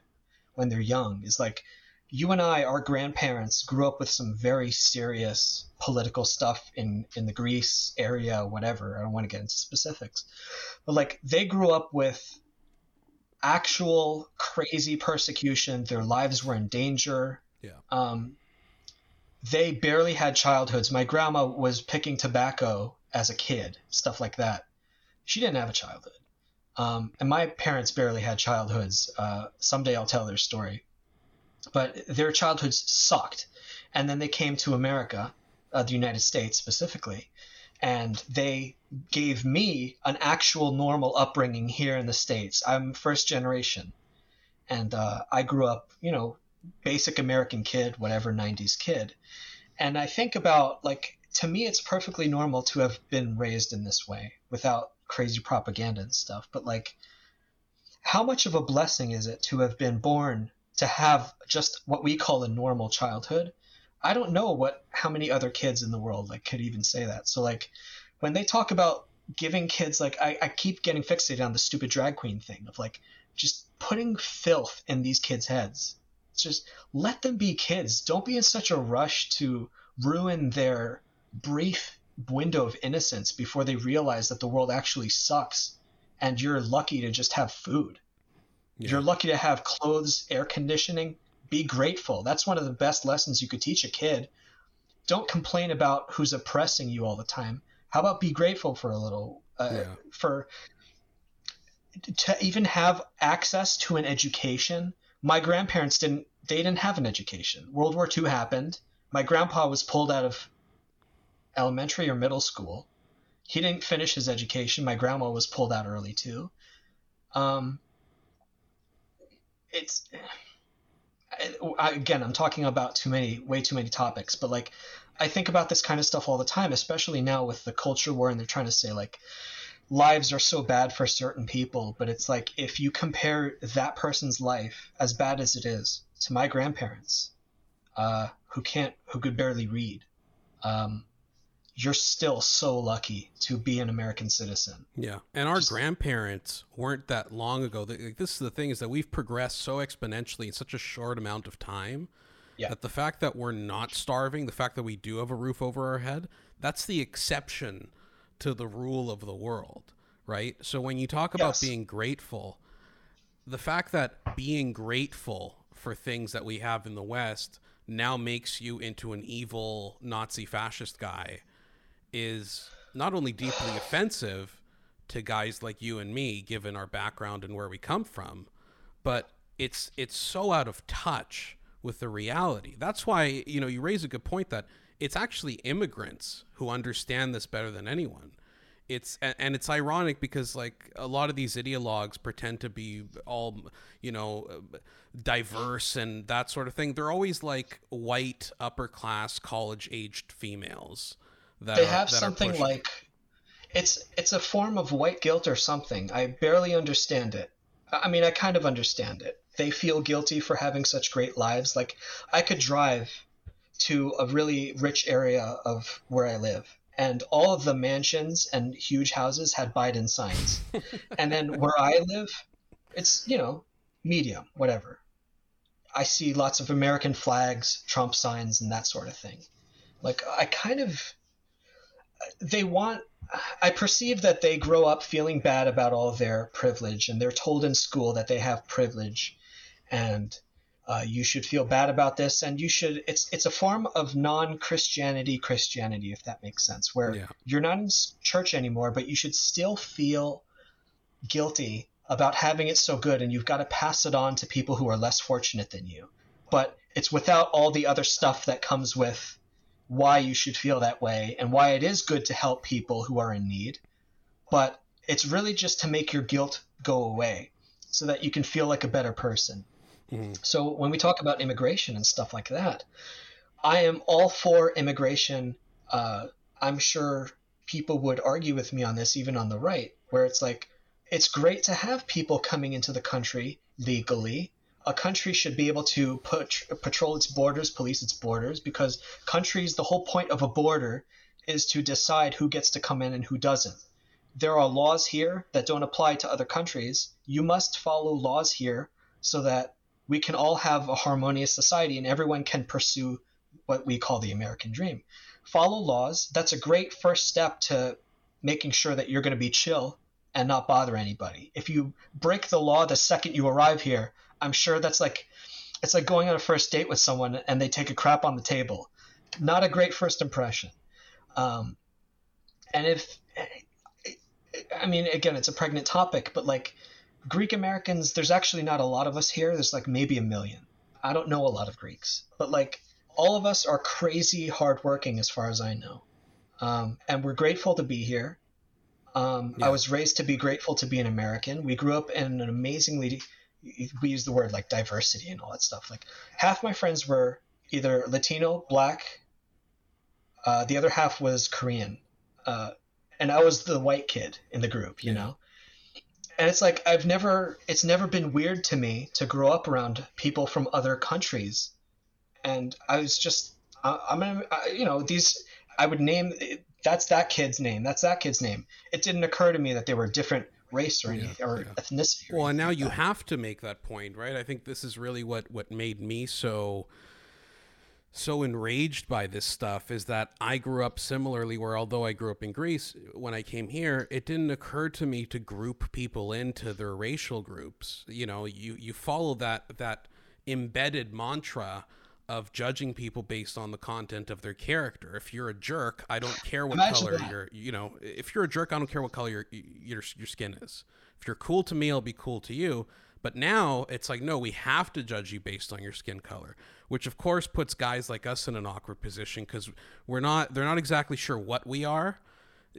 when they're young? Is like you and I, our grandparents, grew up with some very serious political stuff in in the Greece area, whatever. I don't want to get into specifics, but like they grew up with actual crazy persecution. Their lives were in danger. Yeah. Um, they barely had childhoods. My grandma was picking tobacco as a kid, stuff like that. She didn't have a childhood. Um, and my parents barely had childhoods. Uh, someday I'll tell their story. But their childhoods sucked. And then they came to America, uh, the United States specifically, and they gave me an actual normal upbringing here in the states. I'm first generation, and uh, I grew up, you know, basic American kid, whatever '90s kid, and I think about like to me, it's perfectly normal to have been raised in this way without crazy propaganda and stuff. But like, how much of a blessing is it to have been born to have just what we call a normal childhood? I don't know what how many other kids in the world like could even say that. So like when they talk about giving kids like I, I keep getting fixated on the stupid drag queen thing of like just putting filth in these kids' heads. It's just let them be kids. Don't be in such a rush to ruin their brief window of innocence before they realize that the world actually sucks and you're lucky to just have food. Yeah. You're lucky to have clothes, air conditioning, be grateful. That's one of the best lessons you could teach a kid. Don't complain about who's oppressing you all the time. How about be grateful for a little uh, yeah. for to even have access to an education. My grandparents didn't they didn't have an education. World War II happened. My grandpa was pulled out of elementary or middle school. He didn't finish his education. My grandma was pulled out early too. Um, it's I, again, I'm talking about too many, way too many topics, but like, I think about this kind of stuff all the time, especially now with the culture war, and they're trying to say like, lives are so bad for certain people, but it's like if you compare that person's life, as bad as it is, to my grandparents, uh, who can't, who could barely read, um, you're still so lucky to be an American citizen. Yeah, and our Just, grandparents weren't that long ago. This is the thing is that we've progressed so exponentially in such a short amount of time. Yeah. That the fact that we're not starving, the fact that we do have a roof over our head, that's the exception to the rule of the world, right? So when you talk about yes. being grateful, the fact that being grateful for things that we have in the West now makes you into an evil Nazi fascist guy is not only deeply offensive to guys like you and me, given our background and where we come from, but it's it's so out of touch with the reality. That's why you know you raise a good point that it's actually immigrants who understand this better than anyone. it's and it's ironic because like a lot of these ideologues pretend to be all you know diverse and that sort of thing they're always like white upper class college aged females that they are, have something like it's it's a form of white guilt or something i barely understand it i mean i kind of understand it they feel guilty for having such great lives like i could drive to a really rich area of where i live and all of the mansions and huge houses had Biden signs. and then where I live, it's, you know, medium, whatever. I see lots of American flags, Trump signs, and that sort of thing. Like, I kind of. They want. I perceive that they grow up feeling bad about all their privilege, and they're told in school that they have privilege. And uh, you should feel bad about this and you should it's it's a form of non-christianity christianity if that makes sense where yeah. you're not in church anymore but you should still feel guilty about having it so good and you've got to pass it on to people who are less fortunate than you but it's without all the other stuff that comes with why you should feel that way and why it is good to help people who are in need but it's really just to make your guilt go away so that you can feel like a better person Mm-hmm. So when we talk about immigration and stuff like that, I am all for immigration. Uh, I'm sure people would argue with me on this, even on the right, where it's like, it's great to have people coming into the country legally. A country should be able to put, patrol its borders, police its borders, because countries, the whole point of a border is to decide who gets to come in and who doesn't. There are laws here that don't apply to other countries. You must follow laws here so that we can all have a harmonious society and everyone can pursue what we call the American dream. Follow laws. That's a great first step to making sure that you're going to be chill and not bother anybody. If you break the law the second you arrive here, I'm sure that's like it's like going on a first date with someone and they take a crap on the table. Not a great first impression. Um, and if I mean, again, it's a pregnant topic, but like Greek Americans, there's actually not a lot of us here. There's like maybe a million. I don't know a lot of Greeks, but like all of us are crazy hardworking as far as I know. Um, and we're grateful to be here. Um, yeah. I was raised to be grateful to be an American. We grew up in an amazingly, we use the word like diversity and all that stuff. Like half my friends were either Latino, black, uh, the other half was Korean. Uh, and I was the white kid in the group, you yeah. know? and it's like I've never it's never been weird to me to grow up around people from other countries, and I was just I, I'm gonna I, you know these I would name that's that kid's name that's that kid's name. It didn't occur to me that they were different race or anything yeah, or yeah. ethnicity. Or well, and now like you that. have to make that point, right? I think this is really what what made me so so enraged by this stuff is that I grew up similarly, where although I grew up in Greece, when I came here, it didn't occur to me to group people into their racial groups. You know, you you follow that that embedded mantra of judging people based on the content of their character. If you're a jerk, I don't care what Imagine color that. you're. You know, if you're a jerk, I don't care what color your your your skin is. If you're cool to me, I'll be cool to you. But now it's like, no, we have to judge you based on your skin color, which of course puts guys like us in an awkward position because we're not, they're not exactly sure what we are.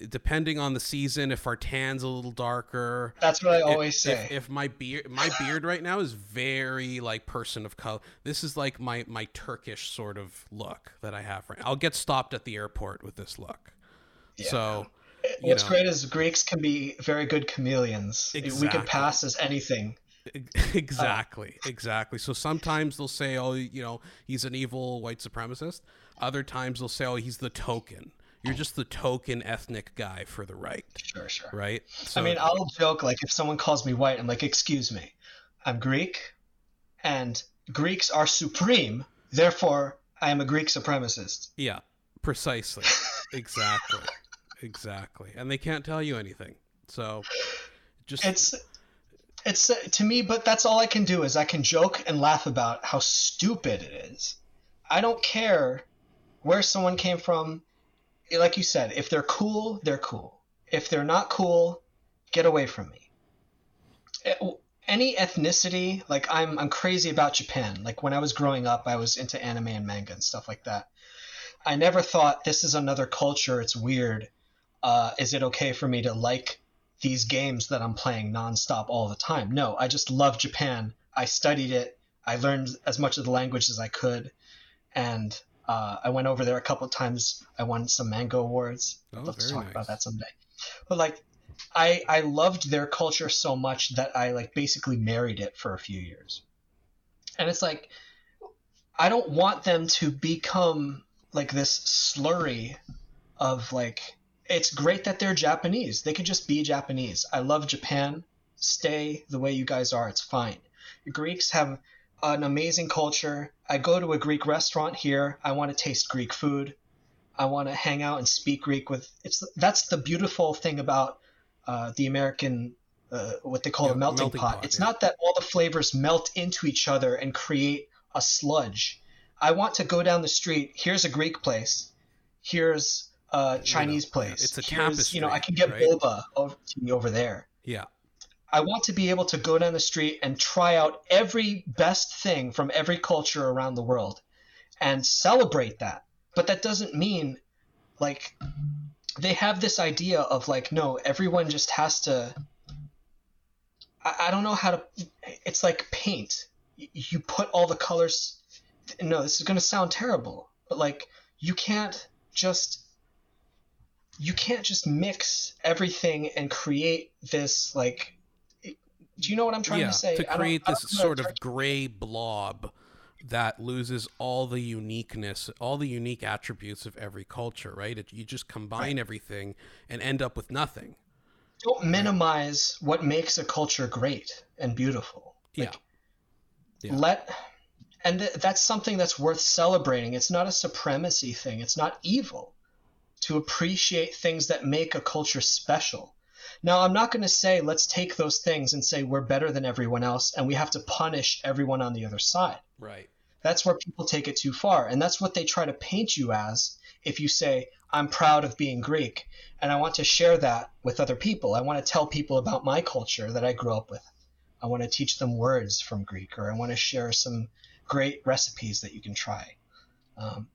Depending on the season, if our tan's a little darker, that's what I always if, say. If, if my beard, my beard right now is very like person of color. This is like my my Turkish sort of look that I have right. I'll get stopped at the airport with this look. Yeah. So What's know. great is Greeks can be very good chameleons. Exactly. We can pass as anything. Exactly, uh, exactly. So sometimes they'll say, "Oh, you know, he's an evil white supremacist." Other times they'll say, "Oh, he's the token." You're just the token ethnic guy for the right. Sure, sure. Right. So, I mean, I'll joke like if someone calls me white, I'm like, "Excuse me, I'm Greek, and Greeks are supreme. Therefore, I am a Greek supremacist." Yeah, precisely. exactly. exactly. And they can't tell you anything. So just it's it's uh, to me, but that's all I can do is I can joke and laugh about how stupid it is. I don't care where someone came from. Like you said, if they're cool, they're cool. If they're not cool, get away from me. Eh, any ethnicity, like I'm, I'm crazy about Japan. Like when I was growing up, I was into anime and manga and stuff like that. I never thought this is another culture. It's weird. uh, is it okay for me to like these games that I'm playing nonstop all the time? No, I just love Japan. I studied it. I learned as much of the language as I could, and uh, I went over there a couple of times. I won some Manga Awards. I'd Oh, love to talk nice. about that someday. But like, I I loved their culture so much that I like basically married it for a few years. And it's like, I don't want them to become like this slurry of like. It's great that they're Japanese. They could just be Japanese. I love Japan. Stay the way you guys are. It's fine. Greeks have an amazing culture. I go to a Greek restaurant here. I want to taste Greek food. I want to hang out and speak Greek with. It's that's the beautiful thing about uh, the American, uh, what they call Yeah, a melting, melting pot. pot, It's yeah. not that all the flavors melt into each other and create a sludge. I want to go down the street. Here's a Greek place. Here's a Chinese yeah, place. it's a Here's, You know, I can get right? boba over, to me over there. Yeah. I want to be able to go down the street and try out every best thing from every culture around the world and celebrate that. But that doesn't mean like they have this idea of like no, everyone just has to I, I don't know how to it's like paint. You put all the colors no, this is going to sound terrible, but like you can't just you can't just mix everything and create this like do you know what I'm trying yeah, to say? To create this know how to sort of gray blob that loses all the uniqueness, all the unique attributes of every culture, right? It, you just combine everything and end up with nothing. don't minimize what makes a culture great and beautiful. Yeah. Yeah. Let and th- that's something that's worth celebrating. It's not a supremacy thing. It's not evil to appreciate things that make a culture special. Now, I'm not going to say let's take those things and say we're better than everyone else and we have to punish everyone on the other side. Right. That's where people take it too far. And that's what they try to paint you as if you say, I'm proud of being Greek and I want to share that with other people. I want to tell people about my culture that I grew up with. I want to teach them words from Greek or I want to share some great recipes that you can try. Um,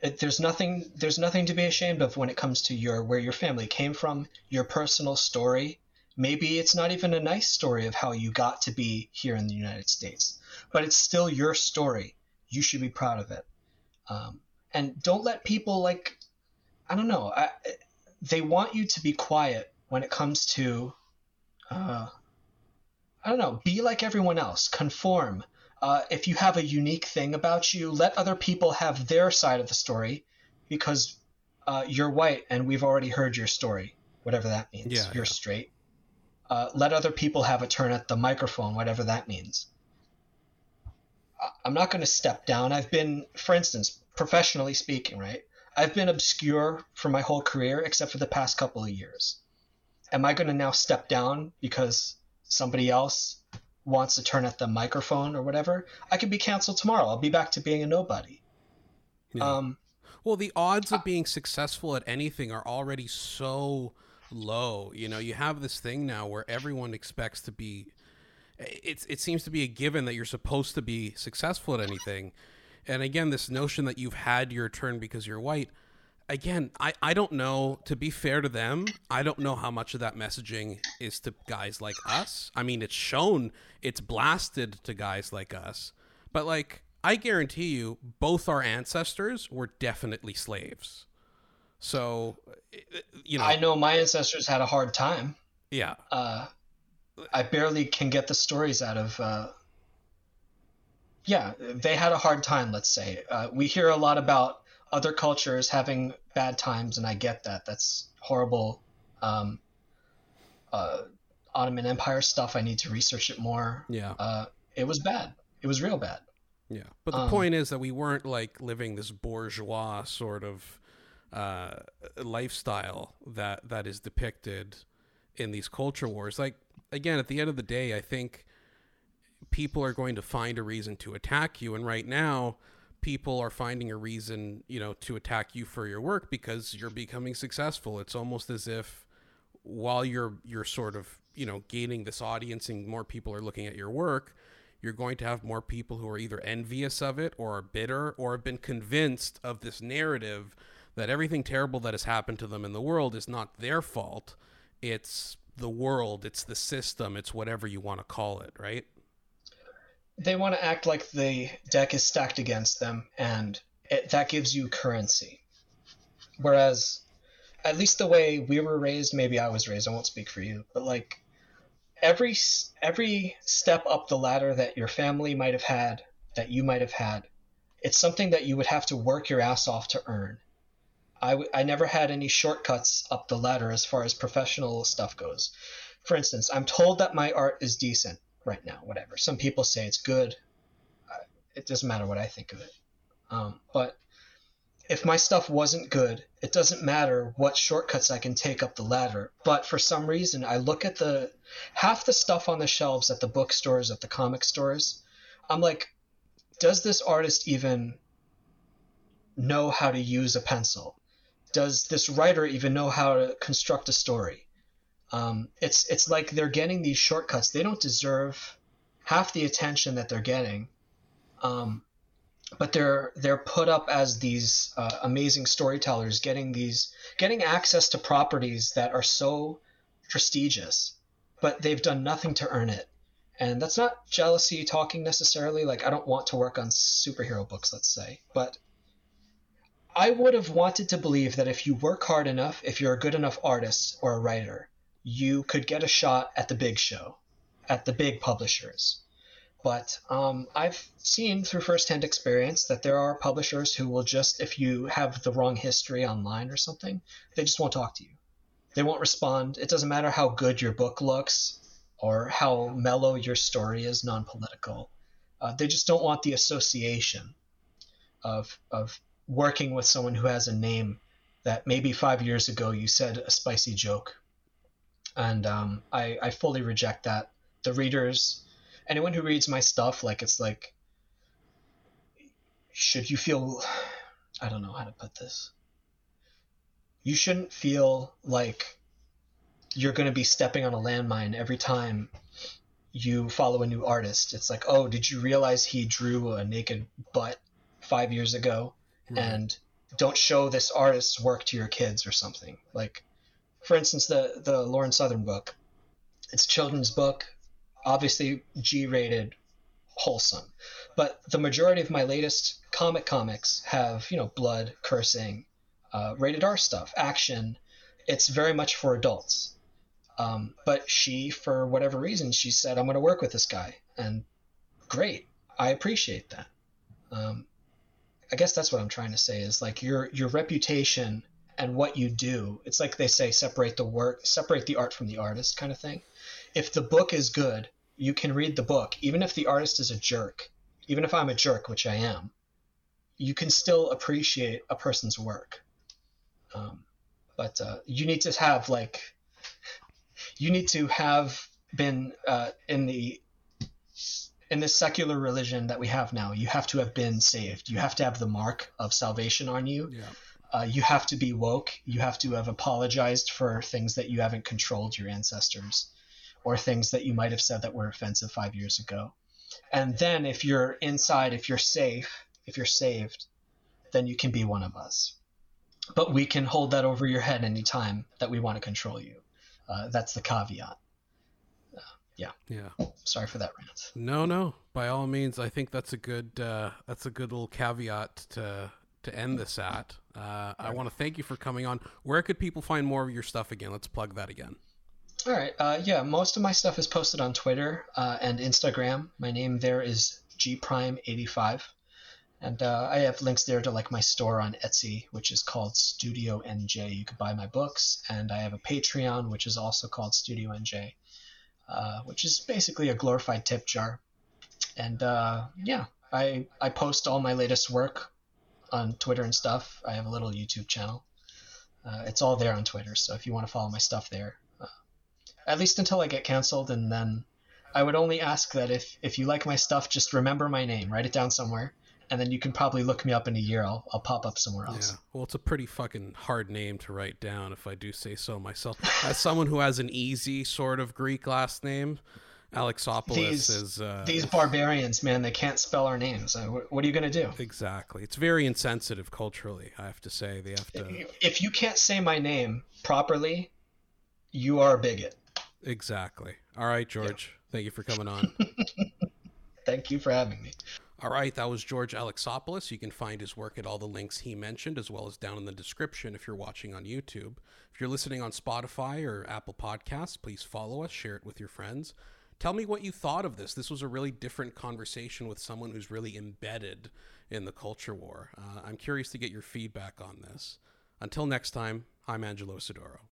it, there's nothing there's nothing to be ashamed of when it comes to your where your family came from, your personal story. Maybe it's not even a nice story of how you got to be here in the United States, but it's still your story. You should be proud of it. Um, and don't let people like I don't know. I, they want you to be quiet when it comes to uh, I don't know. Be like everyone else. Conform. Uh, if you have a unique thing about you, let other people have their side of the story, because uh, you're white and we've already heard your story, whatever that means. Yeah, you're yeah. straight. Uh, let other people have a turn at the microphone, whatever that means. I'm not going to step down. I've been, for instance, professionally speaking, right? I've been obscure for my whole career except for the past couple of years. Am I going to now step down because somebody else wants to turn at the microphone or whatever? I could be canceled tomorrow. I'll be back to being a nobody. Yeah. Um, Well, the odds of being successful at anything are already so low. You know, you have this thing now where everyone expects to be. It's it seems to be a given that you're supposed to be successful at anything, and again, this notion that you've had your turn because you're white. Again, I, I don't know. To be fair to them, I don't know how much of that messaging is to guys like us. I mean, it's shown, it's blasted to guys like us, but like I guarantee you, both our ancestors were definitely slaves. So, you know, I know my ancestors had a hard time. yeah, Uh, I barely can get the stories out of. Uh, yeah, they had a hard time. Let's say uh, we hear a lot about other cultures having bad times, and I get that. That's horrible. Um, uh, Ottoman Empire stuff. I need to research it more. yeah, Uh, it was bad. It was real bad. yeah. But the um, point is that we weren't like living this bourgeois sort of uh, lifestyle that that is depicted in these culture wars. Like again, at the end of the day, I think people are going to find a reason to attack you, and right now. People are finding a reason, you know, to attack you for your work because you're becoming successful. It's almost as if while you're you're sort of you know gaining this audience and more people are looking at your work you're going to have more people who are either envious of it or are bitter or have been convinced of this narrative that everything terrible that has happened to them in the world is not their fault. It's the world, it's the system, it's whatever you want to call it, right? They want to act like the deck is stacked against them, and it, that gives you currency. Whereas, at least the way we were raised, maybe I was raised, I won't speak for you, but like every every step up the ladder that your family might have had, that you might have had, it's something that you would have to work your ass off to earn. I, w- I never had any shortcuts up the ladder as far as professional stuff goes. For instance, I'm told that my art is decent right now, whatever. Some people say it's good. It doesn't matter what I think of it. Um, but if my stuff wasn't good, it doesn't matter what shortcuts I can take up the ladder. But for some reason, I look at the half the stuff on the shelves at the bookstores, at the comic stores. I'm like, does this artist even know how to use a pencil? Does this writer even know how to construct a story? Um, it's it's like they're getting these shortcuts. They don't deserve half the attention that they're getting. Um, but they're they're put up as these uh, amazing storytellers getting these getting access to properties that are so prestigious but they've done nothing to earn it and that's not jealousy talking necessarily like i don't want to work on superhero books let's say but i would have wanted to believe that if you work hard enough if you're a good enough artist or a writer you could get a shot at the big show at the big publishers but um, I've seen through firsthand experience that there are publishers who will just, if you have the wrong history online or something, they just won't talk to you. They won't respond. It doesn't matter how good your book looks or how mellow your story is, non political. Uh, they just don't want the association of, of working with someone who has a name that maybe five years ago you said a spicy joke. And um, I, I fully reject that. The readers anyone who reads my stuff, like it's like, should you feel, I don't know how to put this. You shouldn't feel like you're going to be stepping on a landmine every time you follow a new artist. It's like, oh, did you realize he drew a naked butt five years ago? And don't show this artist's work to your kids or something. Like, for instance, the the Lauren Southern book. It's a children's book obviously G-rated, wholesome. But the majority of my latest comic comics have, you know, blood, cursing, uh, rated R stuff, action. It's very much for adults. Um, but she, for whatever reason, she said, "I'm going to work with this guy," and great, I appreciate that. Um, I guess that's what I'm trying to say is like your your reputation and what you do. It's like they say, separate the work, separate the art from the artist, kind of thing. If the book is good, you can read the book, even if the artist is a jerk, even if I'm a jerk, which I am, you can still appreciate a person's work. Um, but uh, you need to have like, you need to have been uh, in the in this secular religion that we have now. You have to have been saved. You have to have the mark of salvation on you. Yeah. Uh, you have to be woke. You have to have apologized for things that you haven't controlled your ancestors or things that you might have said that were offensive five years ago. And then if you're inside, if you're safe, if you're saved, then you can be one of us. But we can hold that over your head anytime that we want to control you. Uh, that's the caveat. Uh, yeah. Yeah. Sorry for that rant. No, no. By all means, I think that's a good uh, that's a good little caveat to to end this at. Uh, I want to thank you for coming on. Where could people find more of your stuff again? Let's plug that again. All right. Uh, yeah, most of my stuff is posted on Twitter uh, and Instagram. My name there is gprime85, and uh, I have links there to like my store on Etsy, which is called Studio NJ. You can buy my books, and I have a Patreon, which is also called Studio NJ, uh, which is basically a glorified tip jar. And uh, yeah, I I post all my latest work on Twitter and stuff. I have a little YouTube channel. Uh, it's all there on Twitter, so if you want to follow my stuff there, at least until I get canceled, and then I would only ask that if if you like my stuff, just remember my name, write it down somewhere, and then you can probably look me up in a year. I'll I'll pop up somewhere else. Yeah. Well, it's a pretty fucking hard name to write down, if I do say so myself. As someone who has an easy sort of Greek last name, Alexopoulos these, is uh, these barbarians, man. They can't spell our names. Uh, what are you going to do? exactly. It's very insensitive culturally. I have to say they have to If you can't say my name properly, you are a bigot. exactly. All right, George. Thank you for coming on. Thank you for having me. All right, that was George Alexopoulos. You can find his work at all the links he mentioned, as well as down in the description if you're watching on YouTube. If you're listening on Spotify or Apple Podcasts, please follow us, share it with your friends. Tell me what you thought of this. This was a really different conversation with someone who's really embedded in the culture war. Uh, I'm curious to get your feedback on this. Until next time, I'm Angelo Isidorou.